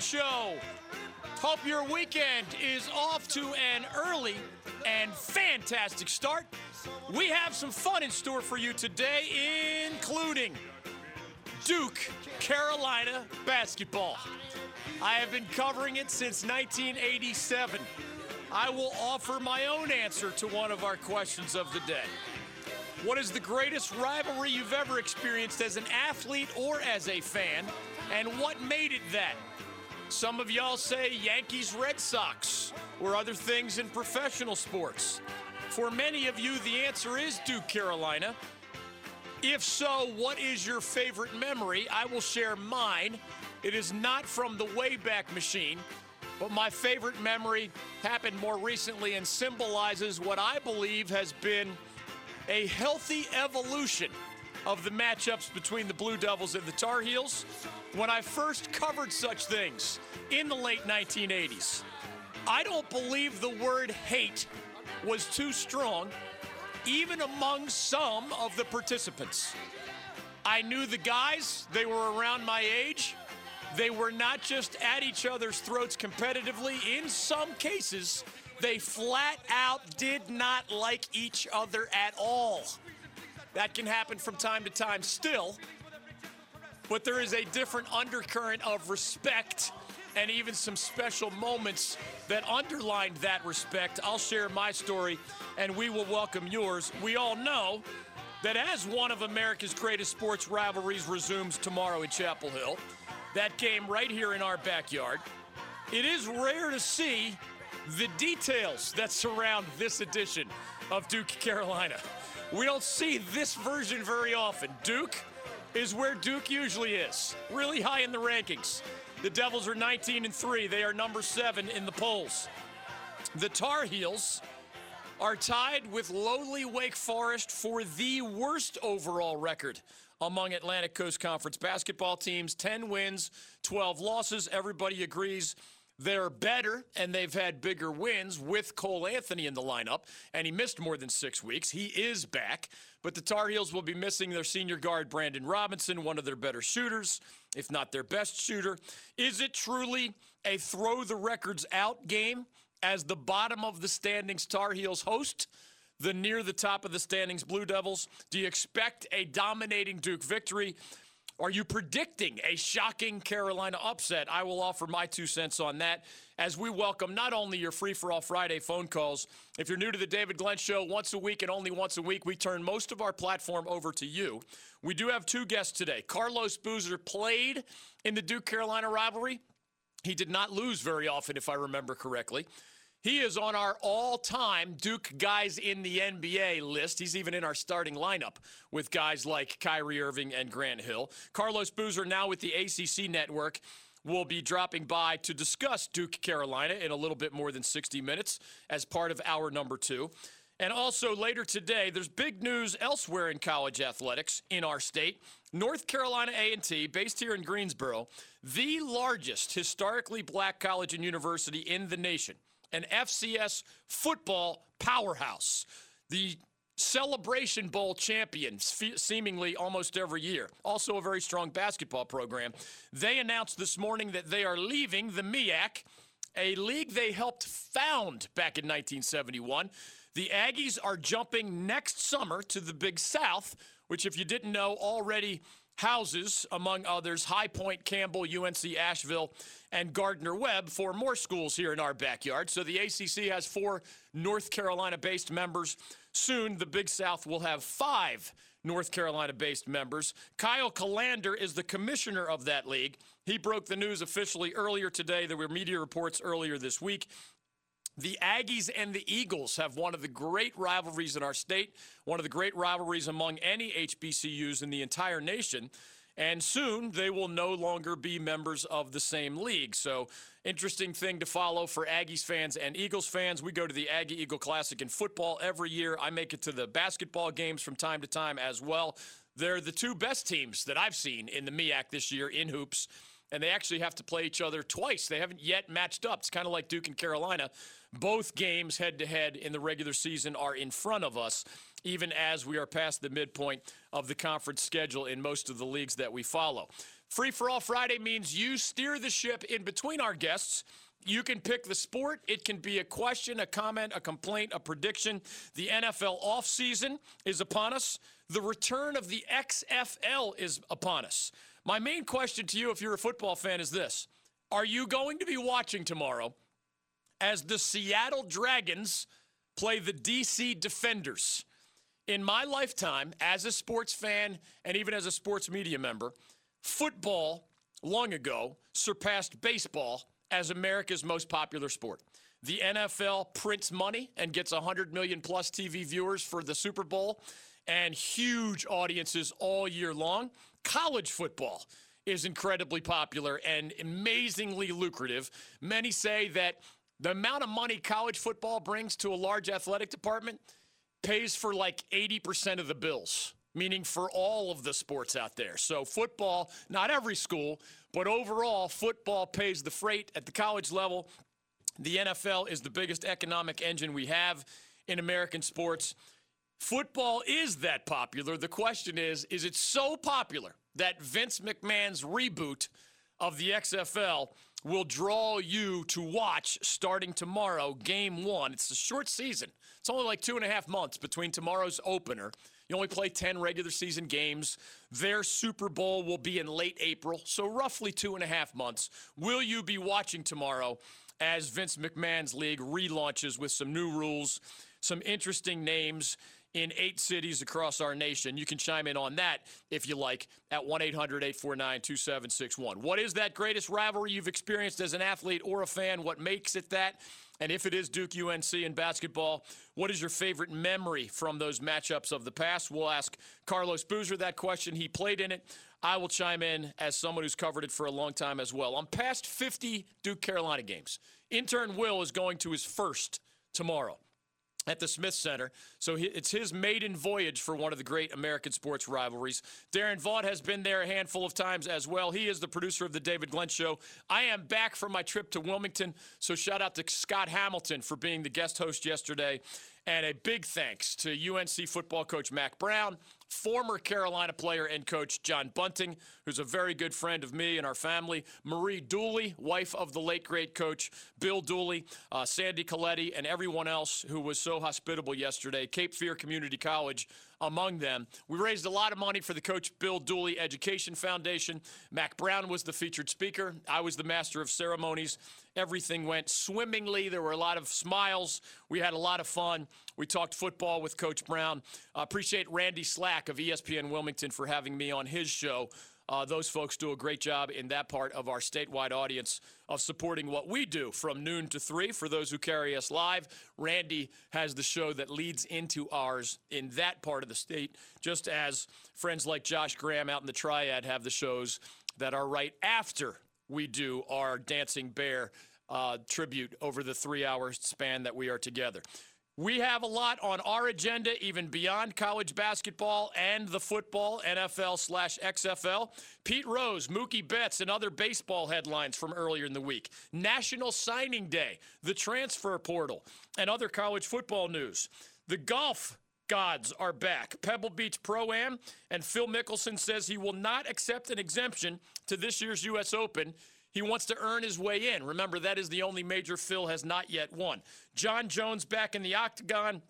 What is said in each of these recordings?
Show. Hope your weekend is off to an early and fantastic start. We have some fun in store for you today, including Duke, Carolina basketball. I have been covering it since 1987. I will offer my own answer to one of our questions of the day. What is the greatest rivalry you've ever experienced as an athlete or as a fan? And what made it that? Some of y'all say Yankees Red Sox or other things in professional sports. For many of you, the answer is Duke Carolina. If so, what is your favorite memory? I will share mine. It is not from the Wayback Machine, but my favorite memory happened more recently and symbolizes what I believe has been a healthy evolution of the matchups between the Blue Devils and the Tar Heels when I first covered such things in the late 1980s. I don't believe the word hate was too strong, even among some of the participants. I knew the guys, they were around my age. They were not just at each other's throats competitively. In some cases, they flat out did not like each other at all. That can happen from time to time still, but there is a different undercurrent of respect and even some special moments that underlined that respect. I'll share my story and we will welcome yours. We all know that as one of America's greatest sports rivalries resumes tomorrow in Chapel Hill, that game right here in our backyard, it is rare to see the details that surround this edition of Duke Carolina. We don't see this version very often. Duke is where Duke usually is, really high in the rankings. The Devils are 19 and 3. They are number 7 in the polls. The Tar Heels are tied with lowly Wake Forest for the worst overall record among Atlantic Coast Conference basketball teams 10 wins, 12 losses. Everybody agrees they're better and they've had bigger wins with Cole Anthony in the lineup, and he missed more than six weeks. He is back, but the Tar Heels will be missing their senior guard, Brandon Robinson, one of their better shooters, if not their best shooter. Is it truly a throw the records out game as the bottom of the standings Tar Heels host? The near the top of the standings Blue Devils? Do you expect a dominating Duke victory? Are you predicting a shocking Carolina upset? I will offer my two cents on that as we welcome not only your free for all Friday phone calls. If you're new to the David Glenn Show, once a week and only once a week, we turn most of our platform over to you. We do have two guests today. Carlos Boozer played in the Duke Carolina rivalry. He did not lose very often, if I remember correctly. He is on our all time Duke guys in the NBA list. He's even in our starting lineup with guys like Kyrie Irving and Grant Hill. Carlos Boozer, now with the ACC network, will be dropping by to discuss Duke Carolina in a little bit more than 60 minutes as part of our number two. And also later today, there's big news elsewhere in college athletics in our state. North Carolina A&T, based here in Greensboro, the largest historically black college and university in the nation an FCS football powerhouse. The Celebration Bowl champions, seemingly almost every year. Also, a very strong basketball program. They announced this morning that they are leaving the MEAC, a league they helped found back in 1971. The Aggies are jumping next summer to the Big South, which, if you didn't know, already houses, among others, High Point, Campbell, UNC Asheville, and Gardner Webb, for more schools here in our backyard. So the ACC has four North Carolina based members. Soon, the Big South will have five North Carolina based members. Kyle Kallander is the commissioner of that league. He broke the news officially earlier today. There were media reports earlier this week. The Aggies and the Eagles have one of the great rivalries in our state, one of the great rivalries among any HBCUs in the entire nation. And soon they will no longer be members of the same league. So, interesting thing to follow for Aggies fans and Eagles fans. We go to the Aggie Eagle Classic in football every year. I make it to the basketball games from time to time as well. They're the two best teams that I've seen in the MEAC this year in hoops and they actually have to play each other twice. They haven't yet matched up. It's kind of like Duke and Carolina. Both games head to head in the regular season are in front of us, even as we are past the midpoint of the conference schedule in most of the leagues that we follow. Free for All Friday means you steer the ship in between our guests. You can pick the sport. It can be a question, a comment, a complaint, a prediction. The NFL offseason is upon us. The return of the XFL is upon us. My main question to you, if you're a football fan, is this Are you going to be watching tomorrow as the Seattle Dragons play the DC Defenders? In my lifetime, as a sports fan and even as a sports media member, football long ago surpassed baseball as America's most popular sport. The NFL prints money and gets 100 million plus TV viewers for the Super Bowl and huge audiences all year long. College football is incredibly popular and amazingly lucrative. Many say that the amount of money college football brings to a large athletic department pays for like 80% of the bills, meaning for all of the sports out there. So, football, not every school, but overall, football pays the freight at the college level. The NFL is the biggest economic engine we have in American sports. Football is that popular. The question is is it so popular that Vince McMahon's reboot of the XFL will draw you to watch starting tomorrow, game one? It's a short season, it's only like two and a half months between tomorrow's opener. You only play 10 regular season games. Their Super Bowl will be in late April, so roughly two and a half months. Will you be watching tomorrow as Vince McMahon's league relaunches with some new rules, some interesting names? In eight cities across our nation. You can chime in on that if you like at 1 800 849 2761. What is that greatest rivalry you've experienced as an athlete or a fan? What makes it that? And if it is Duke UNC in basketball, what is your favorite memory from those matchups of the past? We'll ask Carlos Boozer that question. He played in it. I will chime in as someone who's covered it for a long time as well. I'm past 50 Duke Carolina games. Intern Will is going to his first tomorrow at the Smith Center. So it's his maiden voyage for one of the great American sports rivalries. Darren Vaught has been there a handful of times as well. He is the producer of the David Glenn Show. I am back from my trip to Wilmington, so shout out to Scott Hamilton for being the guest host yesterday. And a big thanks to UNC football coach Mack Brown, former Carolina player and coach John Bunting, who's a very good friend of me and our family, Marie Dooley, wife of the late great coach Bill Dooley, uh, Sandy Coletti, and everyone else who was so hospitable yesterday. Cape Fear Community College among them. We raised a lot of money for the Coach Bill Dooley Education Foundation. Mack Brown was the featured speaker. I was the master of ceremonies. Everything went swimmingly. There were a lot of smiles. We had a lot of fun. We talked football with Coach Brown. I appreciate Randy Slack of ESPN Wilmington for having me on his show. Uh, those folks do a great job in that part of our statewide audience of supporting what we do from noon to three. For those who carry us live, Randy has the show that leads into ours in that part of the state, just as friends like Josh Graham out in the Triad have the shows that are right after we do our Dancing Bear uh, tribute over the three hour span that we are together. We have a lot on our agenda, even beyond college basketball and the football, NFL slash XFL. Pete Rose, Mookie Betts, and other baseball headlines from earlier in the week. National Signing Day, the transfer portal, and other college football news. The golf gods are back. Pebble Beach Pro Am, and Phil Mickelson says he will not accept an exemption to this year's U.S. Open. He wants to earn his way in. Remember, that is the only major Phil has not yet won. Jon Jones back in the octagon.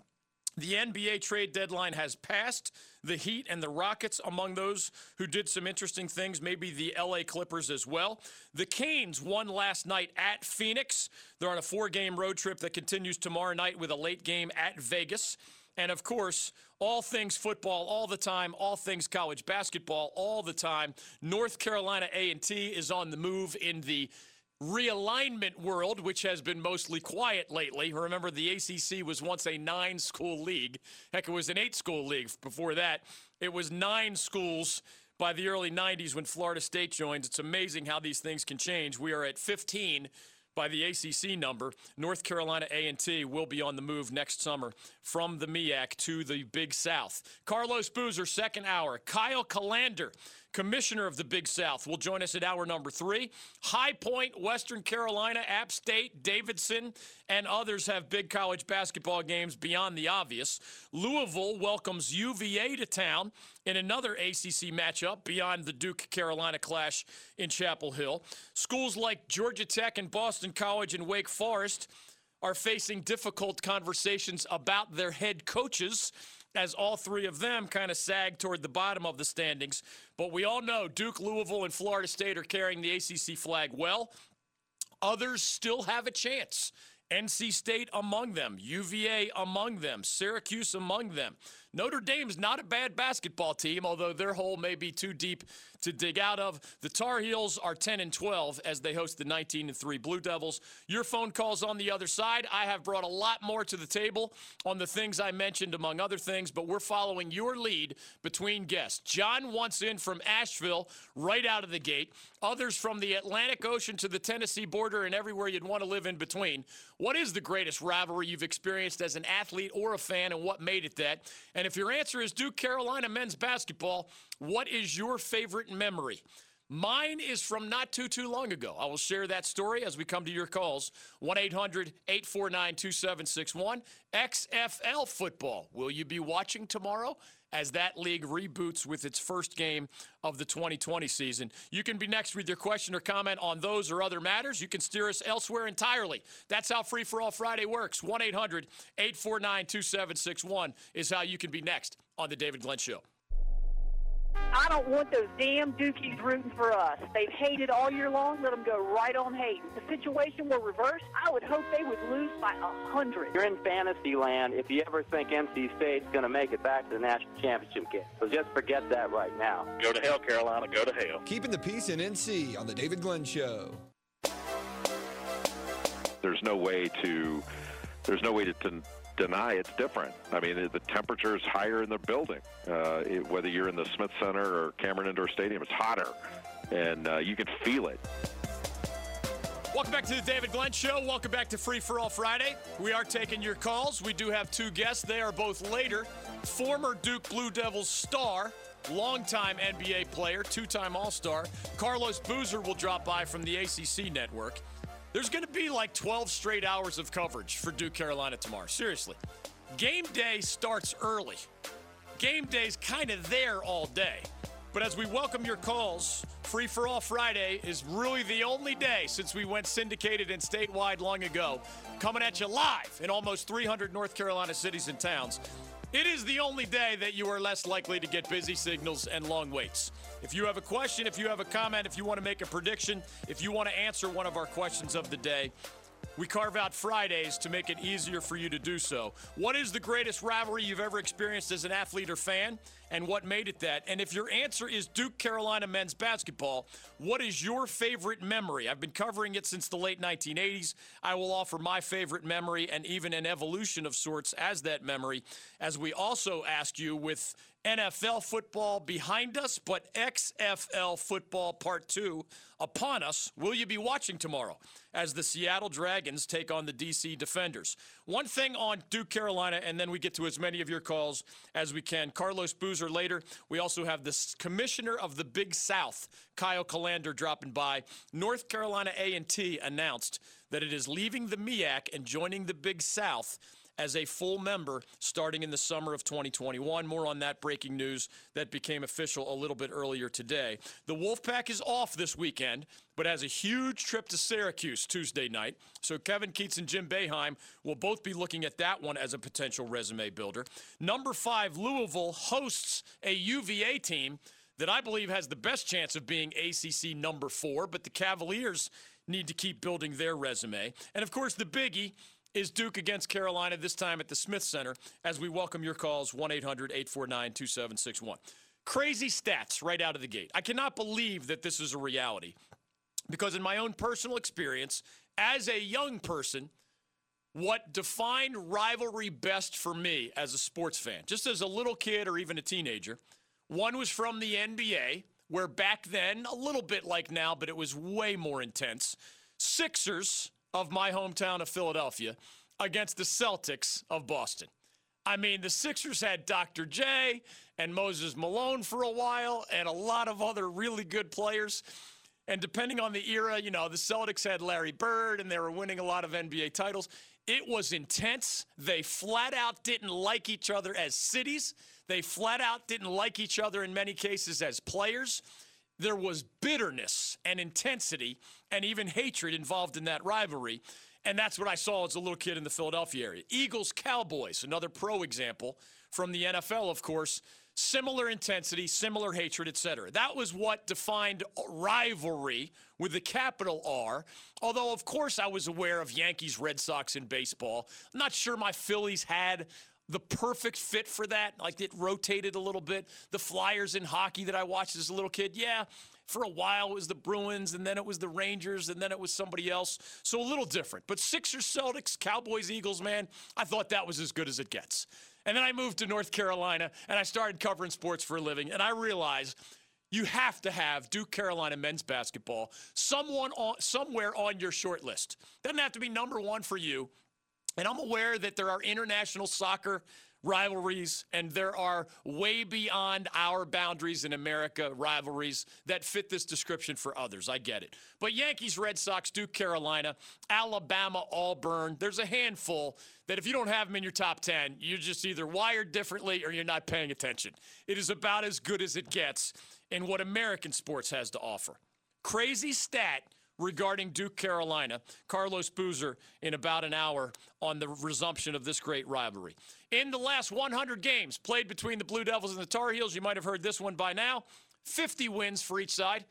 The NBA trade deadline has passed. The Heat and the Rockets among those who did some interesting things, maybe the LA Clippers as well. The Canes won last night at Phoenix. They're on a four game road trip that continues tomorrow night with a late game at Vegas. And of course, all things football all the time, all things college basketball all the time. North Carolina A&T is on the move in the realignment world, which has been mostly quiet lately. Remember, the ACC was once a nine school league. Heck, it was an eight school league before that. It was nine schools by the early 90s when Florida State joined. It's amazing how these things can change. We are at 15 by the ACC number. North Carolina A&T will be on the move next summer from the MEAC to the Big South. Carlos Boozer, second hour. Kyle Kallander commissioner of the Big South, will join us at hour number three. High Point, Western Carolina, App State, Davidson, and others have big college basketball games beyond the obvious. Louisville welcomes UVA to town in another ACC matchup beyond the Duke Carolina clash in Chapel Hill. Schools like Georgia Tech and Boston College and Wake Forest are facing difficult conversations about their head coaches as all three of them kind of sag toward the bottom of the standings. But we all know Duke, Louisville, and Florida State are carrying the ACC flag well. Others still have a chance. NC State among them, UVA among them, Syracuse among them. Notre Dame's not a bad basketball team, although their hole may be too deep to dig out of. The Tar Heels are 10 and 12 as they host the 19 and 3 Blue Devils. Your phone calls on the other side. I have brought a lot more to the table on the things I mentioned, among other things, but we're following your lead between guests. John wants in from Asheville right out of the gate, others from the Atlantic Ocean to the Tennessee border and everywhere you'd want to live in between. What is the greatest rivalry you've experienced as an athlete or a fan, and what made it that? And and if your answer is Duke Carolina men's basketball, what is your favorite memory? Mine is from not too, too long ago. I will share that story as we come to your calls. 1 800 849 2761. XFL football. Will you be watching tomorrow? As that league reboots with its first game of the 2020 season. You can be next with your question or comment on those or other matters. You can steer us elsewhere entirely. That's how Free for All Friday works. 1 800 849 2761 is how you can be next on The David Glenn Show. I don't want those damn Dookies rooting for us. They've hated all year long. Let them go right on hating. If the situation were reversed, I would hope they would lose by a hundred. You're in fantasy land if you ever think NC State's going to make it back to the national championship game. So just forget that right now. Go to hell, Carolina. Go to hell. Keeping the peace in NC on the David Glenn Show. There's no way to. There's no way to, to deny it's different. I mean, the temperature is higher in the building. Uh, it, whether you're in the Smith Center or Cameron Indoor Stadium, it's hotter, and uh, you can feel it. Welcome back to the David Glenn Show. Welcome back to Free for All Friday. We are taking your calls. We do have two guests. They are both later. Former Duke Blue Devils star, longtime NBA player, two time All Star, Carlos Boozer will drop by from the ACC network. There's going to be like 12 straight hours of coverage for Duke Carolina tomorrow. Seriously. Game day starts early. Game day's kind of there all day. But as we welcome your calls, Free for All Friday is really the only day since we went syndicated and statewide long ago, coming at you live in almost 300 North Carolina cities and towns. It is the only day that you are less likely to get busy signals and long waits. If you have a question, if you have a comment, if you want to make a prediction, if you want to answer one of our questions of the day, we carve out Fridays to make it easier for you to do so. What is the greatest rivalry you've ever experienced as an athlete or fan, and what made it that? And if your answer is Duke Carolina men's basketball, what is your favorite memory? I've been covering it since the late 1980s. I will offer my favorite memory and even an evolution of sorts as that memory, as we also ask you with NFL football behind us, but XFL football part two upon us. Will you be watching tomorrow as the Seattle Dragons take on the DC Defenders? One thing on Duke Carolina, and then we get to as many of your calls as we can. Carlos Boozer later. We also have the commissioner of the Big South, Kyle Kallander, dropping by. North Carolina A&T announced that it is leaving the MEAC and joining the Big South as a full member starting in the summer of 2021. More on that breaking news that became official a little bit earlier today. The Wolfpack is off this weekend, but has a huge trip to Syracuse Tuesday night. So Kevin Keatts and Jim Boeheim will both be looking at that one as a potential resume builder. Number five, Louisville hosts a UVA team that I believe has the best chance of being ACC number four, but the Cavaliers need to keep building their resume. And of course, the biggie is Duke against Carolina, this time at the Smith Center, as we welcome your calls 1 800 849 2761. Crazy stats right out of the gate. I cannot believe that this is a reality because, in my own personal experience, as a young person, what defined rivalry best for me as a sports fan, just as a little kid or even a teenager, one was from the NBA, where back then, a little bit like now, but it was way more intense. Sixers of my hometown of Philadelphia against the Celtics of Boston. I mean, the Sixers had Dr. J and Moses Malone for a while and a lot of other really good players. And depending on the era, you know, the Celtics had Larry Bird and they were winning a lot of NBA titles. It was intense. They flat out didn't like each other as cities. They flat out didn't like each other in many cases as players. There was bitterness and intensity and even hatred involved in that rivalry. And that's what I saw as a little kid in the Philadelphia area. Eagles Cowboys, another pro example from the NFL, of course. Similar intensity, similar hatred, etc. That was what defined rivalry with the capital R. Although, of course, I was aware of Yankees, Red Sox in baseball. I'm not sure my Phillies had the perfect fit for that. Like it rotated a little bit. The Flyers in hockey that I watched as a little kid, yeah, for a while it was the Bruins, and then it was the Rangers, and then it was somebody else. So a little different. But Sixers, Celtics, Cowboys, Eagles, man, I thought that was as good as it gets. And then I moved to North Carolina, and I started covering sports for a living, and I realized you have to have Duke Carolina men's basketball someone on, somewhere on your short list. Doesn't have to be number one for you. And I'm aware that there are international soccer rivalries, and there are way beyond our boundaries in America rivalries that fit this description for others. I get it. But Yankees, Red Sox, Duke, Carolina, Alabama, Auburn, there's a handful that if you don't have them in your top 10, you're just either wired differently or you're not paying attention. It is about as good as it gets in what American sports has to offer. Crazy stat regarding Duke Carolina. Carlos Boozer in about an hour on the resumption of this great rivalry. In the last 100 games played between the Blue Devils and the Tar Heels, you might have heard this one by now 50 wins for each side.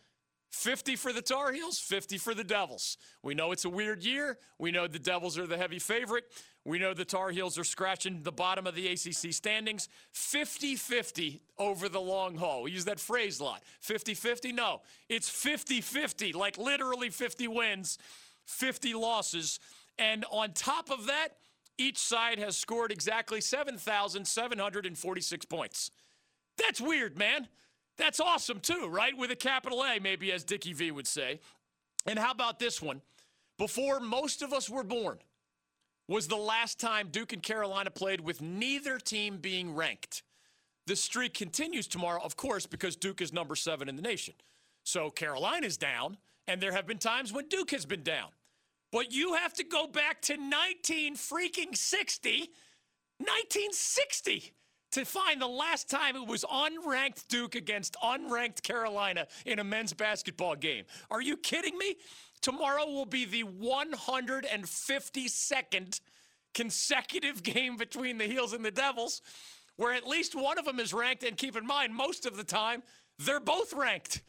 50 for the Tar Heels, 50 for the Devils. We know it's a weird year. We know the Devils are the heavy favorite. We know the Tar Heels are scratching the bottom of the ACC standings. 50 50 over the long haul. We use that phrase a lot. 50 50? No, it's 50 50, like literally 50 wins, 50 losses. And on top of that, each side has scored exactly 7,746 points. That's weird, man. That's awesome, too, right? With a capital A, maybe as Dickie V would say. And how about this one? Before most of us were born, was the last time Duke and Carolina played with neither team being ranked. The streak continues tomorrow, of course, because Duke is number seven in the nation. So Carolina's down, and there have been times when Duke has been down. But you have to go back to 19 freaking 60, 1960 to find the last time it was unranked Duke against unranked Carolina in a men's basketball game. Are you kidding me? Tomorrow will be the 152nd consecutive game between the Heels and the Devils, where at least one of them is ranked. And keep in mind, most of the time, they're both ranked.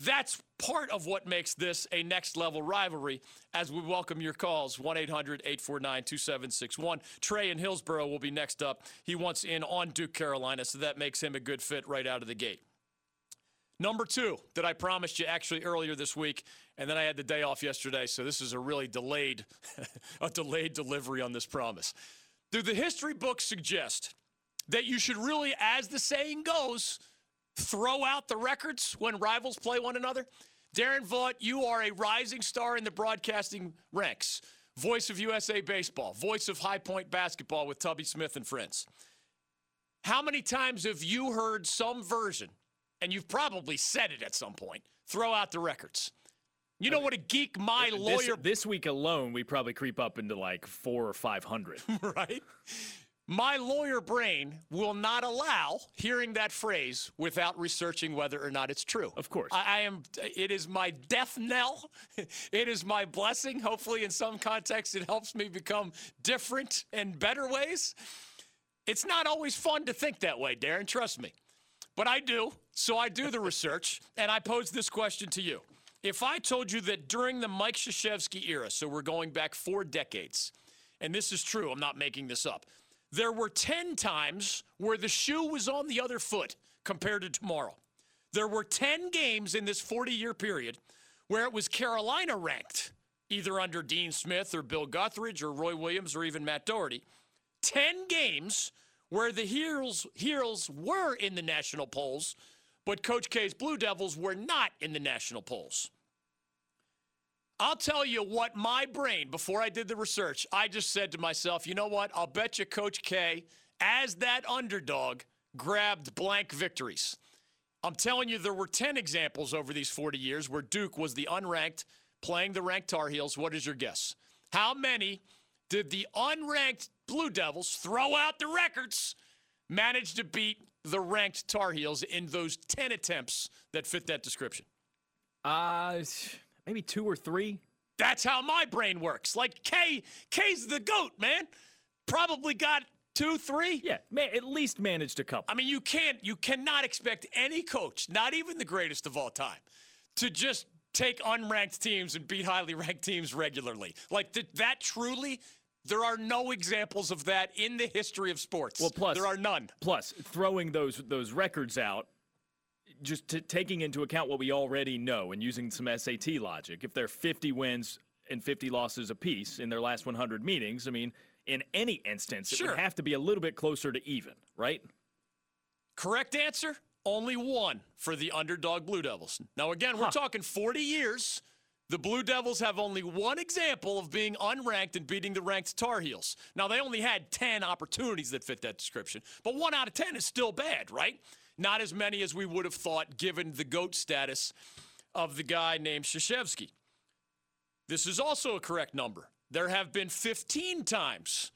That's part of what makes this a next level rivalry as we welcome your calls 1 800 849 2761. Trey in Hillsboro will be next up. He wants in on Duke, Carolina, so that makes him a good fit right out of the gate. Number two that I promised you actually earlier this week, and then I had the day off yesterday, so this is a really delayed, a delayed delivery on this promise. Do the history books suggest that you should really, as the saying goes, throw out the records when rivals play one another? Darren Vaught, you are a rising star in the broadcasting ranks. Voice of USA Baseball, voice of High Point Basketball with Tubby Smith and friends. How many times have you heard some version and you've probably said it at some point. Throw out the records. You know what a geek my lawyer this, this week alone we probably creep up into like 4 or 500. right? My lawyer brain will not allow hearing that phrase without researching whether or not it's true. Of course. I, I am it is my death knell. it is my blessing. Hopefully in some context it helps me become different and better ways. It's not always fun to think that way, Darren, trust me. But I do. So I do the research, and I pose this question to you. If I told you that during the Mike Krzyzewski era, so we're going back four decades, and this is true, I'm not making this up, there were 10 times where the shoe was on the other foot compared to tomorrow. There were 10 games in this 40 year period where it was Carolina ranked, either under Dean Smith or Bill Guthridge or Roy Williams or even Matt Doherty. 10 games where the Heels, Heels were in the national polls, but Coach K's Blue Devils were not in the national polls. I'll tell you what my brain, before I did the research, I just said to myself, you know what? I'll bet you Coach K as that underdog grabbed blank victories. I'm telling you, there were 10 examples over these 40 years where Duke was the unranked playing the ranked Tar Heels. What is your guess? How many did the unranked Blue Devils throw out the records, manage to beat the ranked Tar Heels in those 10 attempts that fit that description? Uh, maybe two or three. That's how my brain works. Like K, K's the goat, man. Probably got two, three. Yeah, man, at least managed a couple. I mean, you can't, you cannot expect any coach, not even the greatest of all time, to just take unranked teams and beat highly ranked teams regularly. Like th- that truly there are no examples of that in the history of sports. Well, plus there are none. Plus, throwing those those records out, just t- taking into account what we already know and using some SAT logic. If they're 50 wins and 50 losses apiece in their last 100 meetings, I mean, in any instance, Sure. it would have to be a little bit closer to even, right? Correct answer? Only one for the underdog Blue Devils. Now, again, we're Huh. talking 40 years. The Blue Devils have only one example of being unranked and beating the ranked Tar Heels. Now, they only had 10 opportunities that fit that description, but one out of 10 is still bad, right? Not as many as we would have thought given the GOAT status of the guy named Krzyzewski. This is also a correct number. There have been 15 times.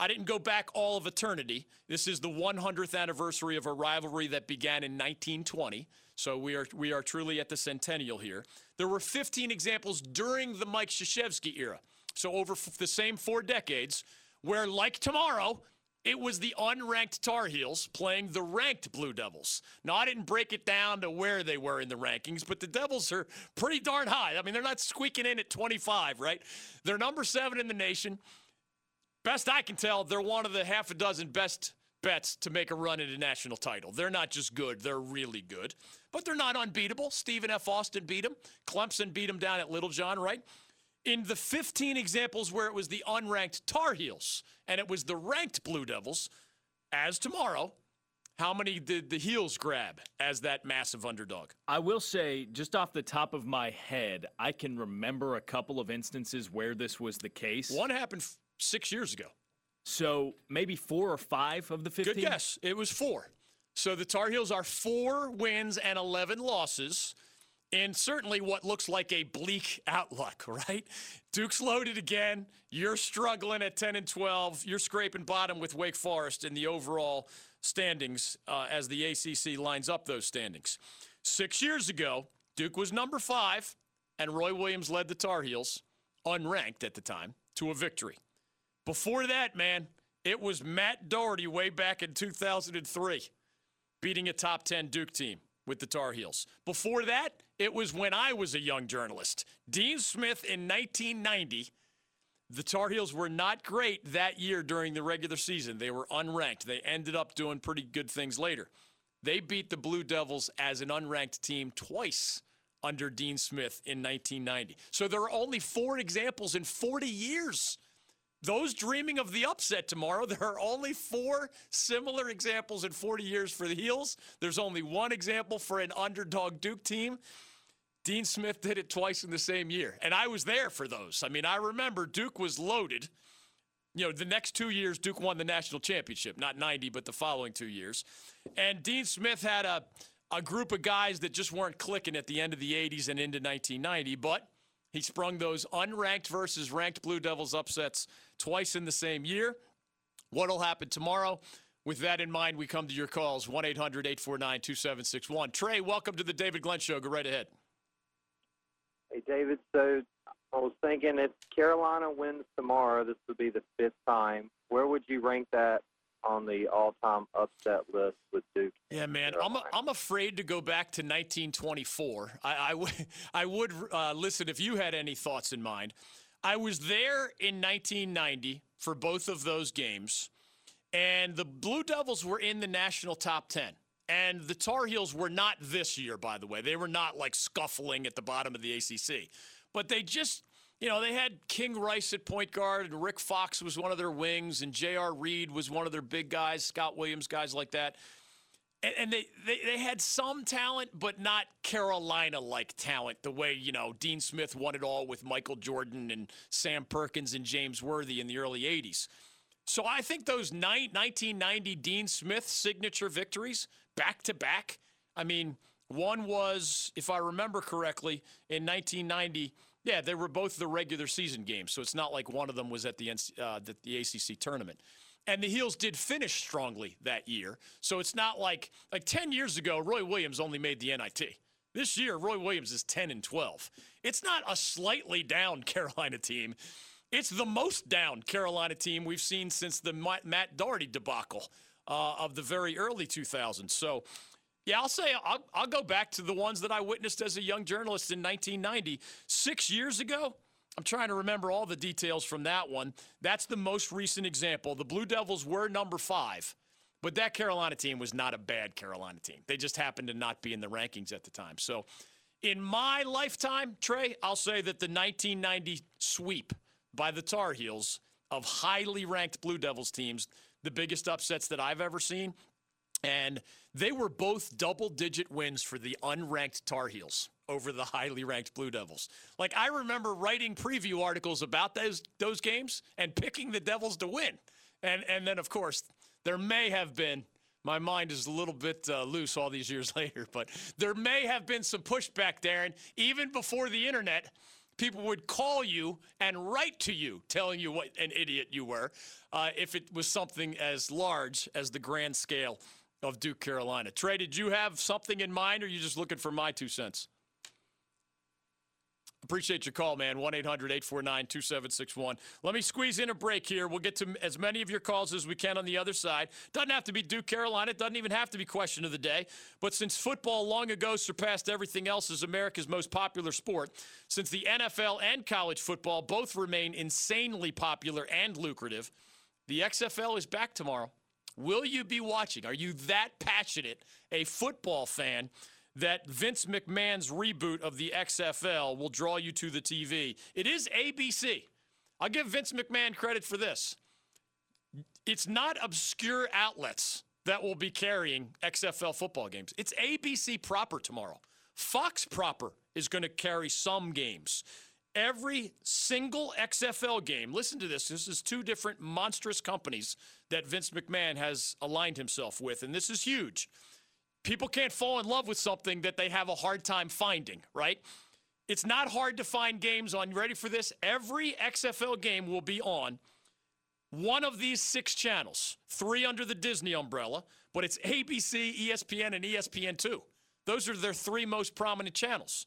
I didn't go back all of eternity. This is the 100th anniversary of a rivalry that began in 1920. So we are we are truly at the centennial here. There were 15 examples during the Mike Krzyzewski era. So over f- the same four decades, where like tomorrow, it was the unranked Tar Heels playing the ranked Blue Devils. Now, I didn't break it down to where they were in the rankings, but the Devils are pretty darn high. I mean, they're not squeaking in at 25, right? They're number seven in the nation. Best I can tell, they're one of the half a dozen best bets to make a run at a national title. They're not just good, they're really good. But they're not unbeatable. Stephen F. Austin beat them. Clemson beat them down at Littlejohn, right? In the 15 examples where it was the unranked Tar Heels and it was the ranked Blue Devils, as tomorrow, how many did the Heels grab as that massive underdog? I will say, just off the top of my head, I can remember a couple of instances where this was the case. One happened f- six years ago. So maybe four or five of the 15? Good guess. It was four. So the Tar Heels are four wins and 11 losses And certainly what looks like a bleak outlook, right? Duke's loaded again. You're struggling at 10 and 12. You're scraping bottom with Wake Forest in the overall standings uh, as the ACC lines up those standings. Six years ago, Duke was number five, and Roy Williams led the Tar Heels, unranked at the time, to a victory. Before that, man, it was Matt Doherty way back in 2003 beating a top 10 Duke team with the Tar Heels. Before that, it was when I was a young journalist. Dean Smith in 1990. The Tar Heels were not great that year during the regular season. They were unranked. They ended up doing pretty good things later. They beat the Blue Devils as an unranked team twice under Dean Smith in 1990. So there are only four examples in 40 years those dreaming of the upset tomorrow, there are only four similar examples in 40 years for the Heels. There's only one example for an underdog Duke team. Dean Smith did it twice in the same year. And I was there for those. I mean, I remember Duke was loaded. You know, the next two years, Duke won the national championship, not 90, but the following two years. And Dean Smith had a, a group of guys that just weren't clicking at the end of the 80s and into 1990, but he sprung those unranked versus ranked Blue Devils upsets twice in the same year. What'll happen tomorrow? With that in mind, we come to your calls 1 800 849 2761. Trey, welcome to the David Glenn Show. Go right ahead. Hey, David. So I was thinking if Carolina wins tomorrow, this would be the fifth time. Where would you rank that on the all-time upset list with Duke? Yeah, man, I'm, I'm afraid to go back to 1924. I, I, w- I would uh, listen if you had any thoughts in mind. I was there in 1990 for both of those games, and the Blue Devils were in the national top 10. And the Tar Heels were not this year, by the way. They were not like scuffling at the bottom of the ACC. But they just, you know, they had King Rice at point guard, and Rick Fox was one of their wings, and J.R. Reid was one of their big guys, Scott Williams, guys like that and, and they, they they had some talent, but not Carolina like talent. The way you know Dean Smith won it all with Michael Jordan and Sam Perkins and James Worthy in the early '80s. So I think those 1990 Dean Smith signature victories back to back. I mean, one was, if I remember correctly, in 1990. Yeah, they were both the regular season games, so it's not like one of them was at the uh, the, the ACC tournament. And the Heels did finish strongly that year, so it's not like like 10 years ago, Roy Williams only made the NIT. This year, Roy Williams is 10 and 12. It's not a slightly down Carolina team. It's the most down Carolina team we've seen since the Matt Doherty debacle uh, of the very early 2000s. So, yeah, I'll say I'll, I'll go back to the ones that I witnessed as a young journalist in 1990. Six years ago, I'm trying to remember all the details from that one. That's the most recent example. The Blue Devils were number five, but that Carolina team was not a bad Carolina team. They just happened to not be in the rankings at the time. So, in my lifetime, Trey, I'll say that the 1990 sweep by the Tar Heels of highly ranked Blue Devils teams, the biggest upsets that I've ever seen. And they were both double digit wins for the unranked Tar Heels over the highly ranked Blue Devils. Like I remember writing preview articles about those those games and picking the Devils to win. And and then of course there may have been my mind is a little bit uh, loose all these years later, but there may have been some pushback, Darren, even before the internet people would call you and write to you telling you what an idiot you were uh, if it was something as large as the grand scale of Duke Carolina. Trey, did you have something in mind or are you just looking for my two cents? Appreciate your call, man. 1 800 849 2761. Let me squeeze in a break here. We'll get to as many of your calls as we can on the other side. Doesn't have to be Duke Carolina. It doesn't even have to be question of the day. But since football long ago surpassed everything else as America's most popular sport, since the NFL and college football both remain insanely popular and lucrative, the XFL is back tomorrow. Will you be watching? Are you that passionate a football fan? that Vince McMahon's reboot of the XFL will draw you to the TV. It is ABC. I'll give Vince McMahon credit for this. It's not obscure outlets that will be carrying XFL football games. It's ABC proper tomorrow. Fox proper is going to carry some games. Every single XFL game, listen to this. This is two different monstrous companies that Vince McMahon has aligned himself with, and this is huge people can't fall in love with something that they have a hard time finding, right? It's not hard to find games on. Ready for this? Every XFL game will be on one of these six channels, three under the Disney umbrella, but it's ABC, ESPN, and ESPN2. Those are their three most prominent channels.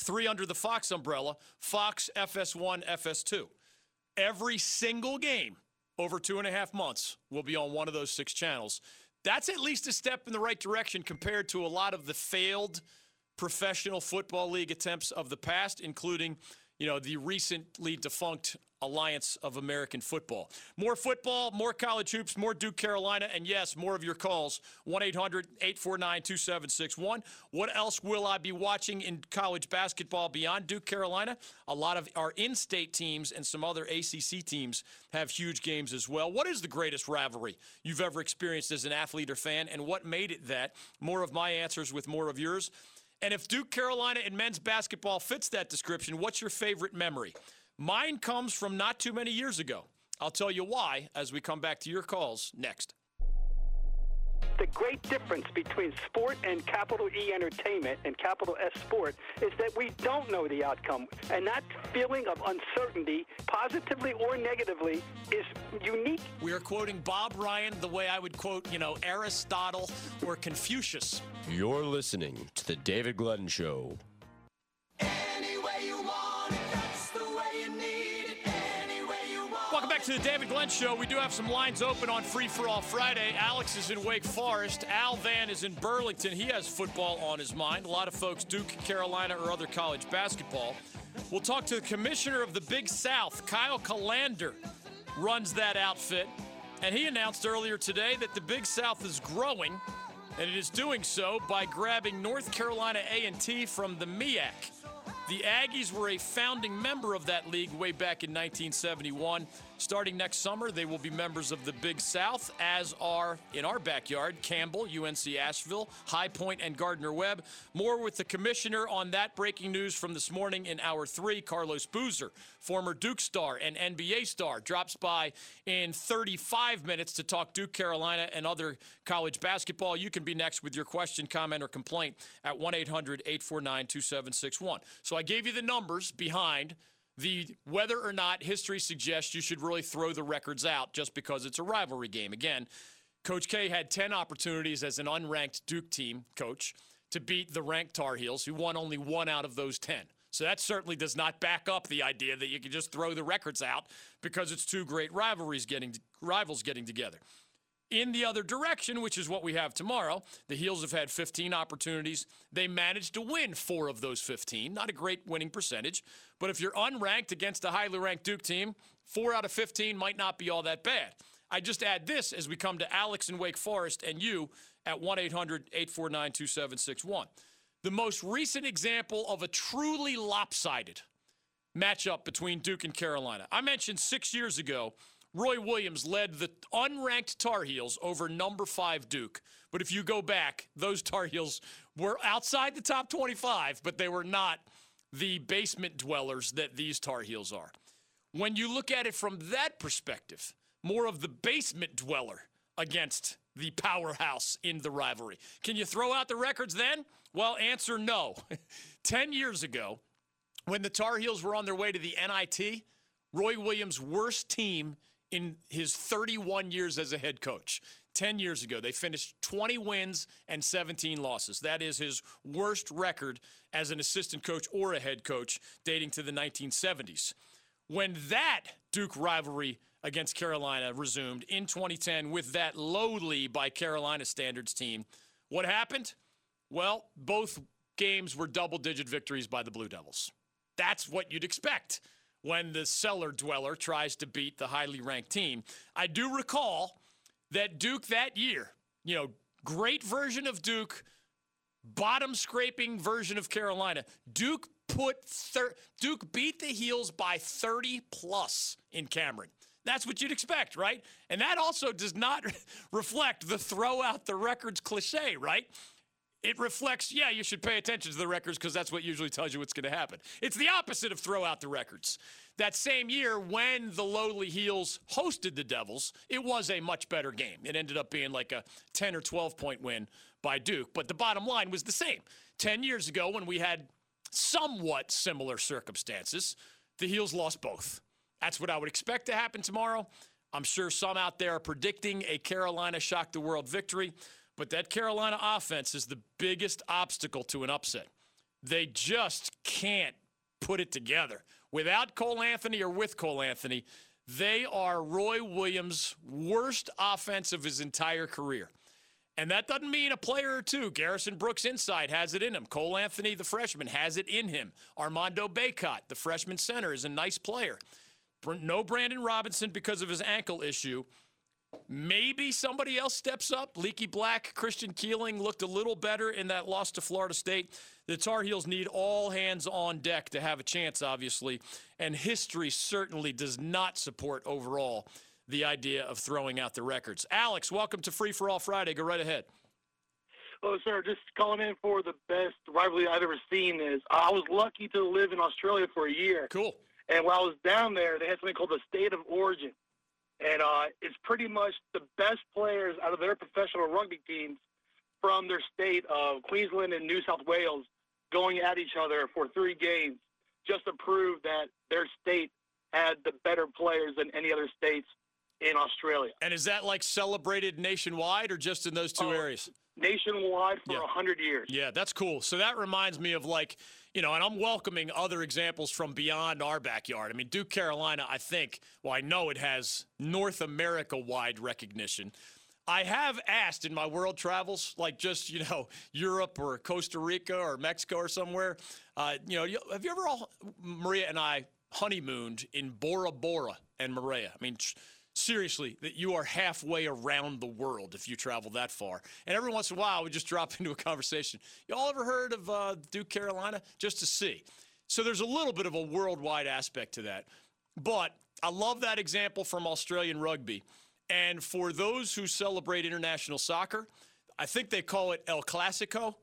Three under the Fox umbrella Fox, FS1, FS2. Every single game over two and a half months will be on one of those six channels that's at least a step in the right direction compared to a lot of the failed professional football league attempts of the past, including, you know, the recently defunct Alliance of American Football. More football, more college hoops, more Duke Carolina, and yes, more of your calls. 1 800 849 2761. What else will I be watching in college basketball beyond Duke Carolina? A lot of our in state teams and some other ACC teams have huge games as well. What is the greatest rivalry you've ever experienced as an athlete or fan, and what made it that? More of my answers with more of yours. And if Duke Carolina and men's basketball fits that description, what's your favorite memory? Mine comes from not too many years ago. I'll tell you why as we come back to your calls next. The great difference between sport and capital E entertainment and capital S sport is that we don't know the outcome. And that feeling of uncertainty, positively or negatively, is unique. We are quoting Bob Ryan the way I would quote, you know, Aristotle or Confucius. You're listening to The David Glenn Show. To the David Glenn Show. We do have some lines open on Free for All Friday. Alex is in Wake Forest. Al Van is in Burlington. He has football on his mind. A lot of folks, Duke, Carolina, or other college basketball. We'll talk to the commissioner of the Big South, Kyle Kallander, runs that outfit. And he announced earlier today that the Big South is growing, and it is doing so by grabbing North Carolina A&T from the MEAC. The Aggies were a founding member of that league way back in 1971. Starting next summer, they will be members of the Big South, as are in our backyard Campbell, UNC Asheville, High Point, and Gardner Webb. More with the commissioner on that breaking news from this morning in hour three. Carlos Boozer, former Duke star and NBA star, drops by in 35 minutes to talk Duke, Carolina, and other college basketball. You can be next with your question, comment, or complaint at 1 800 849 2761. So I gave you the numbers behind the whether or not history suggests you should really throw the records out just because it's a rivalry game. Again, Coach K had 10 opportunities as an unranked Duke team coach to beat the ranked Tar Heels, who won only one out of those 10. So that certainly does not back up the idea that you can just throw the records out because it's two great rivalries getting rivals getting together. In the other direction, which is what we have tomorrow, the Heels have had 15 opportunities. They managed to win four of those 15. Not a great winning percentage, but if you're unranked against a highly ranked Duke team, four out of 15 might not be all that bad. I just add this as we come to Alex in Wake Forest and you at 1 800 849 2761. The most recent example of a truly lopsided matchup between Duke and Carolina. I mentioned six years ago Roy Williams led the unranked Tar Heels over number five Duke. But if you go back, those Tar Heels were outside the top 25, but they were not the basement dwellers that these Tar Heels are. When you look at it from that perspective, more of the basement dweller against the powerhouse in the rivalry. Can you throw out the records then? Well, answer no. 10 years ago, when the Tar Heels were on their way to the NIT, Roy Williams' worst team in his 31 years as a head coach. 10 years ago, they finished 20 wins and 17 losses. That is his worst record as an assistant coach or a head coach dating to the 1970s. When that Duke rivalry against Carolina resumed in 2010 with that lowly by Carolina standards team, what happened? Well, both games were double digit victories by the Blue Devils. That's what you'd expect when the cellar dweller tries to beat the highly ranked team. I do recall that Duke that year, you know, great version of Duke, bottom scraping version of Carolina. Duke put thir- Duke beat the Heels by 30 plus in Cameron. That's what you'd expect, right? And that also does not reflect the throw out the records cliche, right? It reflects, yeah, you should pay attention to the records because that's what usually tells you what's going to happen. It's the opposite of throw out the records. That same year, when the lowly Heels hosted the Devils, it was a much better game. It ended up being like a 10 or 12 point win by Duke, but the bottom line was the same. 10 years ago, when we had somewhat similar circumstances, the Heels lost both. That's what I would expect to happen tomorrow. I'm sure some out there are predicting a Carolina shock the world victory. But that Carolina offense is the biggest obstacle to an upset. They just can't put it together. Without Cole Anthony or with Cole Anthony, they are Roy Williams' worst offense of his entire career. And that doesn't mean a player or two. Garrison Brooks inside has it in him. Cole Anthony, the freshman, has it in him. Armando Bacot, the freshman center, is a nice player. No Brandon Robinson because of his ankle issue. Maybe somebody else steps up. Leaky Black, Christian Keeling looked a little better in that loss to Florida State. The Tar Heels need all hands on deck to have a chance, obviously. And history certainly does not support overall the idea of throwing out the records. Alex, welcome to Free for All Friday. Go right ahead. Hello, sir. Just calling in for the best rivalry I've ever seen. Is I was lucky to live in Australia for a year. Cool. And while I was down there, they had something called the State of Origin and uh, it's pretty much the best players out of their professional rugby teams from their state of Queensland and New South Wales going at each other for three games just to prove that their state had the better players than any other states in Australia. And is that like celebrated nationwide or just in those two uh, areas? Nationwide for a Yeah. hundred years. Yeah, that's cool. So that reminds me of like, you know, and I'm welcoming other examples from beyond our backyard. I mean, Duke Carolina, I think, well, I know it has North America wide recognition. I have asked in my world travels, like just, you know, Europe or Costa Rica or Mexico or somewhere, uh, you know, have you ever all, Maria and I honeymooned in Bora Bora and Maria? I mean, tr- seriously, that you are halfway around the world if you travel that far. And every once in a while, we just drop into a conversation. Y'all ever heard of uh, Duke, Carolina? Just to see. So there's a little bit of a worldwide aspect to that. But I love that example from Australian rugby. And for those who celebrate international soccer, I think they call it El Clasico,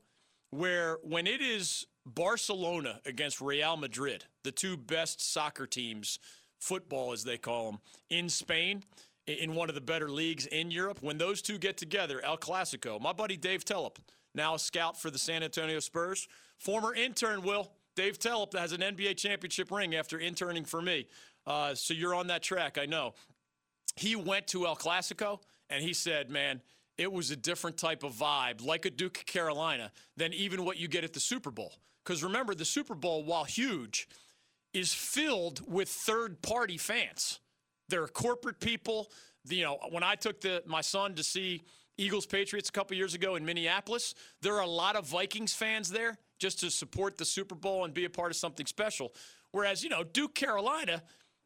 where when it is Barcelona against Real Madrid, the two best soccer teams, football as they call them, in Spain, in one of the better leagues in Europe, when those two get together, El Clasico, my buddy Dave Telep, now a scout for the San Antonio Spurs, former intern, Will, Dave Telep has an NBA championship ring after interning for me. Uh, so you're on that track, I know. He went to El Clasico and he said, man, it was a different type of vibe, like a Duke Carolina, than even what you get at the Super Bowl. Because remember, the Super Bowl, while huge, is filled with third party fans. There are corporate people. You know, when I took the, my son to see Eagles Patriots a couple years ago in Minneapolis, there are a lot of Vikings fans there just to support the Super Bowl and be a part of something special. Whereas, you know, Duke Carolina,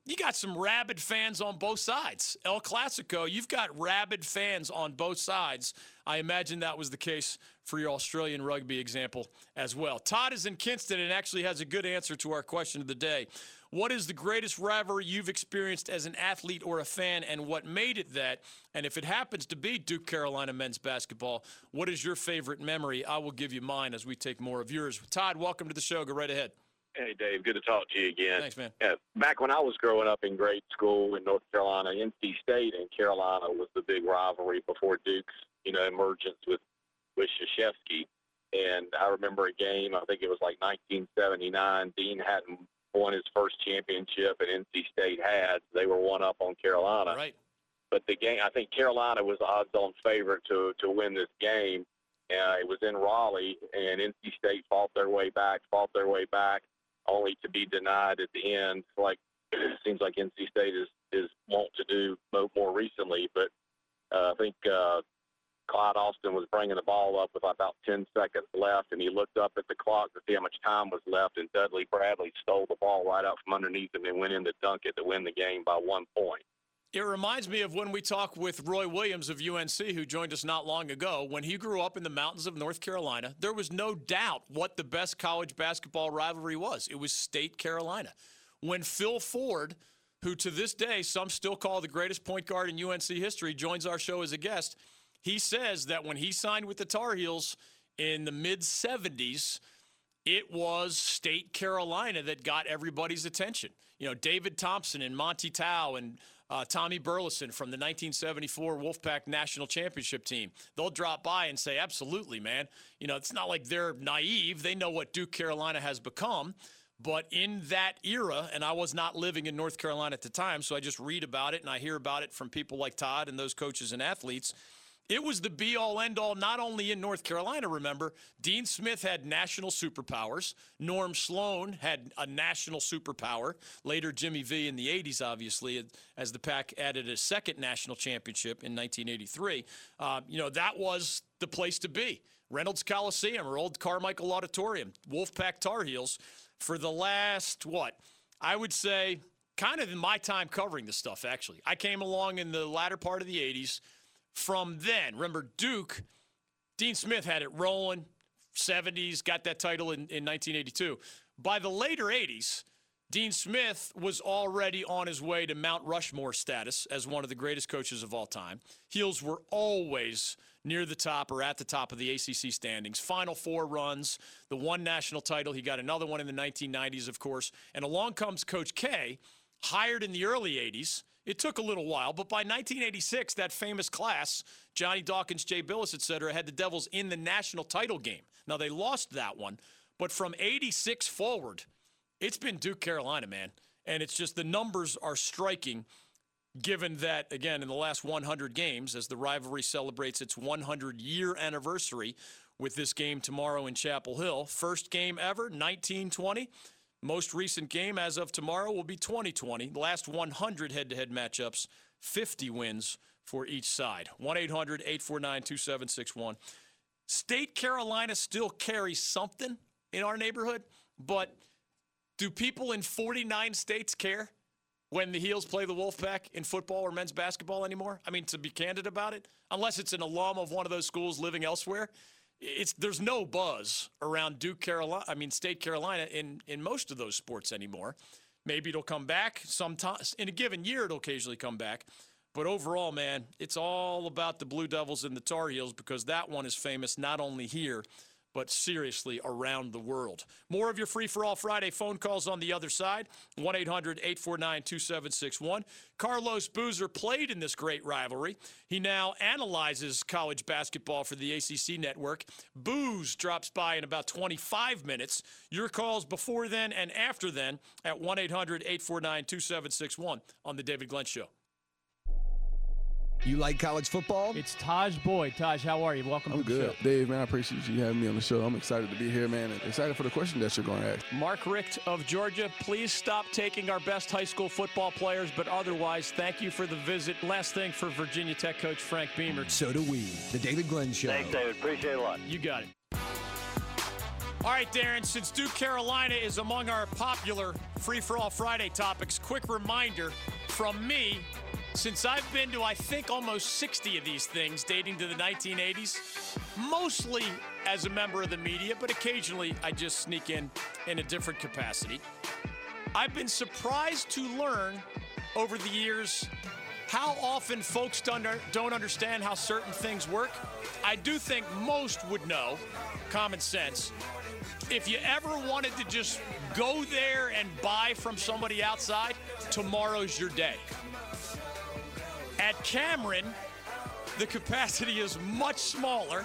you got some rabid fans on both sides. El Clasico, you've got rabid fans on both sides. I imagine that was the case for your Australian rugby example as well. Todd is in Kinston and actually has a good answer to our question of the day. What is the greatest rivalry you've experienced as an athlete or a fan, and what made it that? And if it happens to be Duke Carolina men's basketball, what is your favorite memory? I will give you mine as we take more of yours. Todd, welcome to the show. Go right ahead. Hey, Dave. Good to talk to you again. Thanks, man. Yeah, back when I was growing up in grade school in North Carolina, NC State and Carolina was the big rivalry before Duke's, you know, emergence with with Krzyzewski. And I remember a game. I think it was like 1979. Dean hadn't won his first championship, and NC State had. They were one up on Carolina. Right. But the game, I think Carolina was the odds-on favorite to to win this game. Uh, it was in Raleigh, and NC State fought their way back, fought their way back only to be denied at the end, like it seems like NC State is is want to do more recently. But uh, I think uh, Clyde Austin was bringing the ball up with about 10 seconds left, and he looked up at the clock to see how much time was left, and Dudley Bradley stole the ball right out from underneath him and went in to dunk it to win the game by one point. It reminds me of when we talked with Roy Williams of UNC, who joined us not long ago. When he grew up in the mountains of North Carolina, there was no doubt what the best college basketball rivalry was. It was State Carolina. When Phil Ford, who to this day some still call the greatest point guard in UNC history, joins our show as a guest, he says that when he signed with the Tar Heels in the mid 70s, it was State Carolina that got everybody's attention. You know, David Thompson and Monty Towe and uh, Tommy Burleson from the 1974 Wolfpack National Championship team. They'll drop by and say, absolutely, man. You know, it's not like they're naive. They know what Duke Carolina has become. But in that era, and I was not living in North Carolina at the time, so I just read about it and I hear about it from people like Todd and those coaches and athletes. It was the be all end all, not only in North Carolina, remember. Dean Smith had national superpowers. Norm Sloan had a national superpower. Later, Jimmy V in the 80s, obviously, as the Pack added a second national championship in 1983. Uh, you know, that was the place to be. Reynolds Coliseum or Old Carmichael Auditorium, Wolfpack Tar Heels, for the last, what? I would say, kind of in my time covering this stuff, actually. I came along in the latter part of the 80s from then. Remember, Duke, Dean Smith had it rolling, 70s, got that title in, in 1982. By the later 80s, Dean Smith was already on his way to Mount Rushmore status as one of the greatest coaches of all time. Heels were always near the top or at the top of the ACC standings. Final four runs, the one national title. He got another one in the 1990s, of course. And along comes Coach K, hired in the early 80s it took a little while, but by 1986, that famous class, Johnny Dawkins, Jay Bilas, et cetera, had the Devils in the national title game. Now, they lost that one, but from 86 forward, it's been Duke Carolina, man. And it's just the numbers are striking, given that, again, in the last 100 games, as the rivalry celebrates its 100 year anniversary with this game tomorrow in Chapel Hill, first game ever, 1920. Most recent game as of tomorrow will be 2020. The last 100 head to head matchups, 50 wins for each side. 1 800 849 2761. State Carolina still carries something in our neighborhood, but do people in 49 states care when the Heels play the Wolfpack in football or men's basketball anymore? I mean, to be candid about it, unless it's an alum of one of those schools living elsewhere, it's there's no buzz around Duke Carolina. I mean State Carolina in in most of those sports anymore. Maybe it'll come back sometimes. In a given year, it'll occasionally come back. But overall, man, it's all about the Blue Devils and the Tar Heels because that one is famous not only here, but seriously around the world. More of your Free for All Friday phone calls on the other side 1 800 849 2761. Carlos Boozer played in this great rivalry. He now analyzes college basketball for the ACC network. Booze drops by in about 25 minutes. Your calls before then and after then at 1 800 849 2761 on The David Glenn Show. You like college football? It's Tajh Boyd. Tajh, how are you? Welcome I'm to the good. show. Dave, man, I appreciate you having me on the show. I'm excited to be here, man, and excited for the question that you're going to ask. Mark Richt of Georgia, please stop taking our best high school football players, but otherwise, thank you for the visit. Last thing for Virginia Tech coach Frank Beamer. So do we. The David Glenn Show. Thanks, David. Appreciate it a lot. You got it. All right, Darren, since Duke Carolina is among our popular Free for All Friday topics, quick reminder from me since I've been to, I think, almost 60 of these things dating to the 1980s, mostly as a member of the media, but occasionally I just sneak in in a different capacity. I've been surprised to learn over the years how often folks don't, understand how certain things work. I do think most would know, common sense. If you ever wanted to just go there and buy from somebody outside, tomorrow's your day. At Cameron, the capacity is much smaller.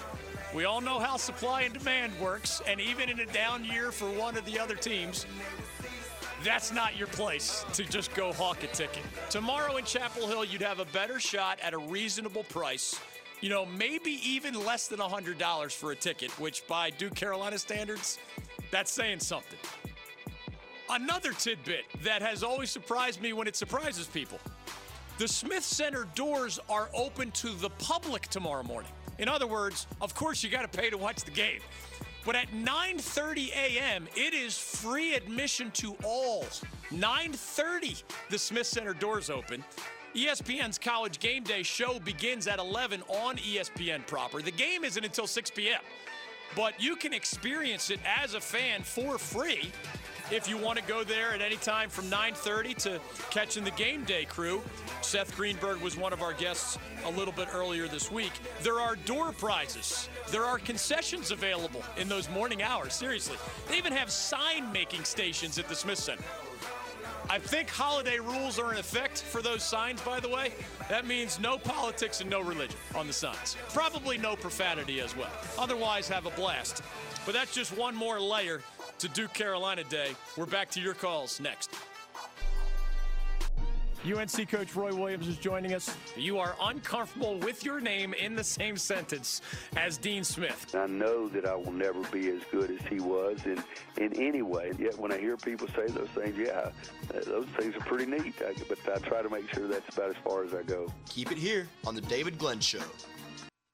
We all know how supply and demand works, and even in a down year for one of the other teams, that's not your place to just go hawk a ticket. Tomorrow in Chapel Hill, you'd have a better shot at a reasonable price. You know, maybe even less than $100 for a ticket, which by Duke Carolina standards, that's saying something. Another tidbit that has always surprised me when it surprises people. The Smith Center doors are open to the public tomorrow morning. In other words, of course you got to pay to watch the game. But at 9:30 a.m., it is free admission to all. 9:30, the Smith Center doors open. ESPN's College Game Day show begins at 11 on ESPN proper. The game isn't until 6 p.m. But you can experience it as a fan for free if you want to go there at any time from 9:30 to catching the game day crew. Seth Greenberg was one of our guests a little bit earlier this week. There are door prizes. There are concessions available in those morning hours. Seriously. They even have sign making stations at the Smith Center. I think holiday rules are in effect for those signs, by the way. That means no politics and no religion on the signs. Probably no profanity as well. Otherwise, have a blast. But that's just one more layer to Duke Carolina Day. We're back to your calls next. UNC coach Roy Williams is joining us. You are uncomfortable with your name in the same sentence as Dean Smith. I know that I will never be as good as he was in, in any way. Yet when I hear people say those things, yeah, uh, those things are pretty neat. I, but I try to make sure that's about as far as I go. Keep it here on The David Glenn Show.